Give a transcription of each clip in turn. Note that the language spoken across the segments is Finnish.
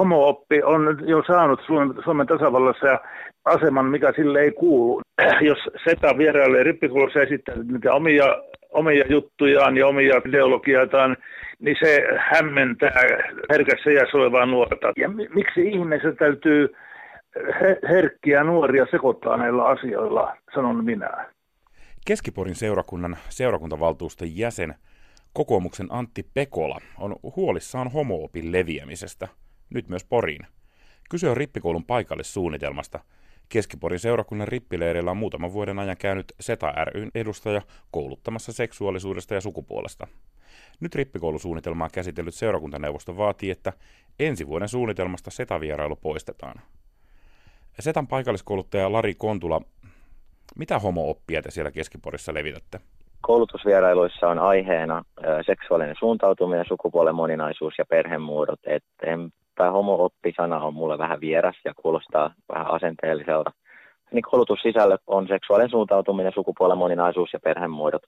homooppi on jo saanut Suomen, Suomen tasavallassa ja aseman, mikä sille ei kuulu. Jos SETA vierailee rippikoulussa esittää niitä omia, omia juttujaan ja omia ideologiataan, niin se hämmentää herkässä ja olevaa nuorta. Ja miksi ihmeessä täytyy herkkiä nuoria sekoittaa näillä asioilla, sanon minä. Keskiporin seurakunnan seurakuntavaltuuston jäsen kokoomuksen Antti Pekola on huolissaan homoopin leviämisestä, nyt myös Poriin. Kyse on rippikoulun paikallissuunnitelmasta. Keskiporin seurakunnan rippileirillä on muutaman vuoden ajan käynyt SETA ryn edustaja kouluttamassa seksuaalisuudesta ja sukupuolesta. Nyt rippikoulusuunnitelmaa käsitellyt seurakuntaneuvosto vaatii, että ensi vuoden suunnitelmasta SETA-vierailu poistetaan. Setan paikalliskouluttaja Lari Kontula, mitä homo-oppia te siellä Keskiporissa levitätte? Koulutusvierailuissa on aiheena seksuaalinen suuntautuminen, sukupuolen moninaisuus ja perhemuodot. Tämä homo-oppi-sana on mulle vähän vieras ja kuulostaa vähän asenteelliselta. Niin koulutussisällöt on seksuaalinen suuntautuminen, sukupuolen moninaisuus ja perhemuodot.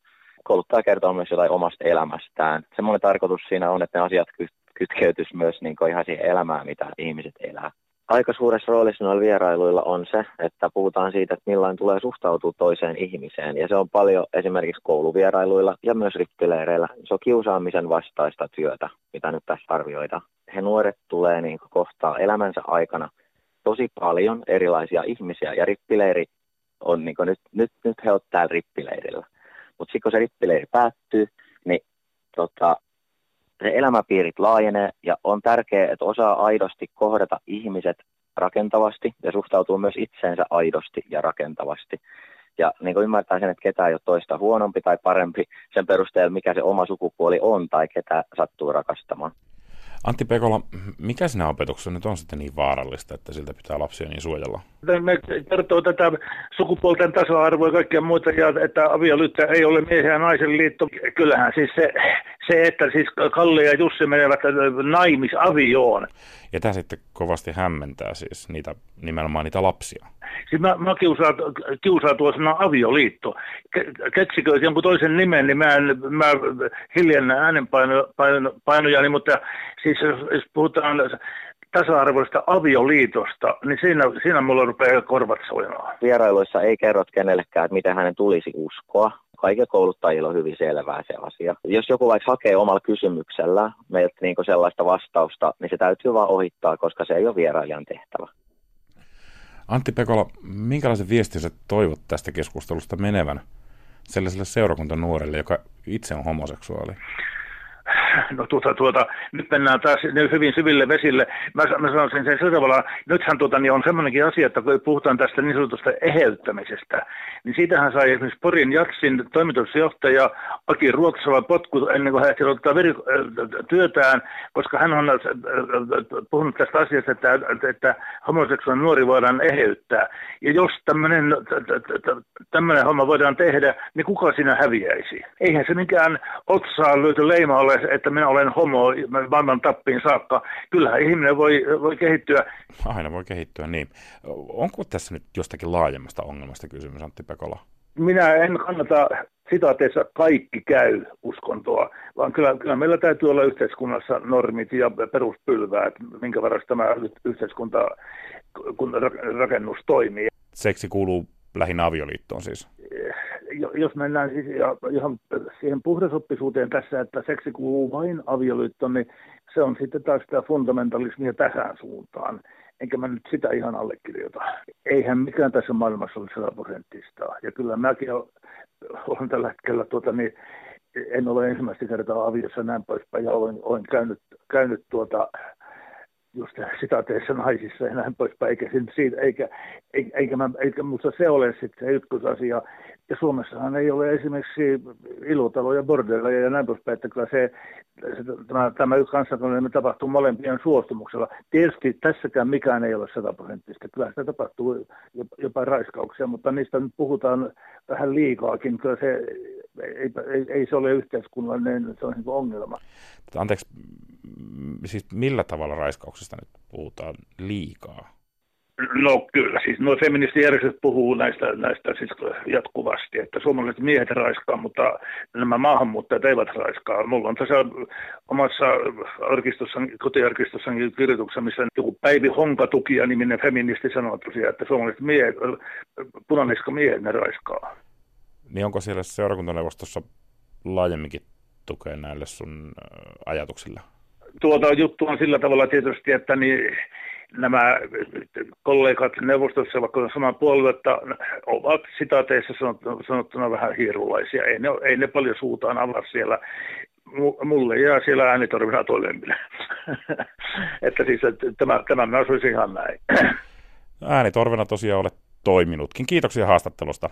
Kouluttaja kertoo myös jotain omasta elämästään. Semmoinen tarkoitus siinä on, että ne asiat kytkeytyisi myös niin ihan siihen elämään, mitä ihmiset elää aika suuressa roolissa noilla vierailuilla on se, että puhutaan siitä, että millainen tulee suhtautua toiseen ihmiseen. Ja se on paljon esimerkiksi kouluvierailuilla ja myös rippileireillä. Se on kiusaamisen vastaista työtä, mitä nyt tässä arvioidaan. He nuoret tulee niin kohtaa elämänsä aikana tosi paljon erilaisia ihmisiä ja rippileiri on niin nyt, nyt, nyt he ovat täällä rippileirillä. Mutta sitten kun se rippileiri päättyy, niin tota, se elämäpiirit laajenee ja on tärkeää, että osaa aidosti kohdata ihmiset rakentavasti ja suhtautuu myös itseensä aidosti ja rakentavasti. Ja niin kuin ymmärtää sen, että ketään ei ole toista huonompi tai parempi sen perusteella, mikä se oma sukupuoli on tai ketä sattuu rakastamaan. Antti Pekola, mikä sinä opetuksessa nyt on sitten niin vaarallista, että siltä pitää lapsia niin suojella? Me kertoo tätä sukupuolten tasa-arvoa ja kaikkea muuta, ja että avioliitto ei ole miehen ja naisen liitto. Kyllähän siis se, se että siis Kalle ja Jussi menevät naimisavioon. Ja tämä sitten kovasti hämmentää siis niitä, nimenomaan niitä lapsia. Siis mä, mä kiusaan, kiusaan tuo sana avioliitto. Keksikö jonkun toisen nimen, niin mä, en, mä hiljennän äänenpainojani, mutta siis jos puhutaan tasa-arvoista avioliitosta, niin siinä, siinä mulla rupeaa korvat soimaan. Vierailuissa ei kerrot kenellekään, että miten hänen tulisi uskoa. Kaikilla kouluttajilla on hyvin selvää se asia. Jos joku vaikka hakee omalla kysymyksellä meiltä niin sellaista vastausta, niin se täytyy vaan ohittaa, koska se ei ole vierailijan tehtävä. Antti Pekola, minkälaisen viestin sä toivot tästä keskustelusta menevän sellaiselle seurakuntanuorelle, joka itse on homoseksuaali? no tuota, tuota, nyt mennään taas hyvin syville vesille. Mä, mä sanoisin sen sillä tavalla, nythän tuota, niin on semmoinenkin asia, että kun puhutaan tästä niin sanotusta eheyttämisestä, niin siitähän sai esimerkiksi Porin Jatsin toimitusjohtaja Aki Ruotsala potku ennen kuin hän ehti ottaa veri, työtään, koska hän on puhunut tästä asiasta, että, että homoseksuaalinen nuori voidaan eheyttää. Ja jos tämmöinen, tämmöinen homma voidaan tehdä, niin kuka siinä häviäisi? Eihän se mikään otsaa löyty leima ole, että minä olen homo maailman tappiin saakka. Kyllähän ihminen voi, voi kehittyä. Aina voi kehittyä, niin. Onko tässä nyt jostakin laajemmasta ongelmasta kysymys, Antti Pekola? Minä en kannata sitaateissa kaikki käy uskontoa, vaan kyllä, kyllä meillä täytyy olla yhteiskunnassa normit ja peruspylväät, minkä varassa tämä yhteiskunta kun rakennus toimii. Seksi kuuluu lähinnä avioliittoon siis? jos mennään siis ihan siihen puhdasoppisuuteen tässä, että seksi kuuluu vain avioliittoon, niin se on sitten taas sitä fundamentalismia tähän suuntaan. Enkä mä nyt sitä ihan allekirjoita. Eihän mikään tässä maailmassa ole sataprosenttista. Ja kyllä mäkin olen tällä hetkellä, tuota, niin en ole ensimmäistä kertaa aviossa näin poispäin, ja olen, olen käynyt, käynyt tuota, just sitaateissa naisissa ja näin poispäin, eikä, siitä, eikä, eikä, eikä, mä, eikä musta se ole sitten se ykkösasia. Ja Suomessahan ei ole esimerkiksi ilotaloja, bordelleja ja näin poispäin, että kyllä se, se tämä, tämä kansakunnan tapahtuu molempien suostumuksella. Tietysti tässäkään mikään ei ole sataprosenttista, kyllä sitä tapahtuu jopa raiskauksia, mutta niistä nyt puhutaan vähän liikaakin, kyllä se ei, ei, ei se ole yhteiskunnallinen se on niin ongelma. Anteeksi, siis millä tavalla raiskauksesta nyt puhutaan liikaa? No kyllä, siis nuo feministijärjestöt puhuu näistä, näistä siis jatkuvasti, että suomalaiset miehet raiskaa, mutta nämä maahanmuuttajat eivät raiskaa. Mulla on tässä omassa arkistossani, kotiarkistossani kirjoituksessa, missä joku Päivi Honkatukia niminen feministi sanoo tosiaan, että suomalaiset miehet, punaniska miehet ne raiskaa. Niin onko siellä seurakuntaneuvostossa laajemminkin tukea näille sun ajatuksille? Tuota juttu on sillä tavalla tietysti, että niin nämä kollegat neuvostossa, vaikka on samaa puoluetta, ovat sitaateissa sanottuna vähän hiirulaisia. Ei ne, ei ne paljon suutaan avaa siellä. Mulle jää siellä äänitorvina toimenpide. että siis että tämä, tämä mä olisi ihan näin. Äänitorvena tosiaan olet toiminutkin. Kiitoksia haastattelusta.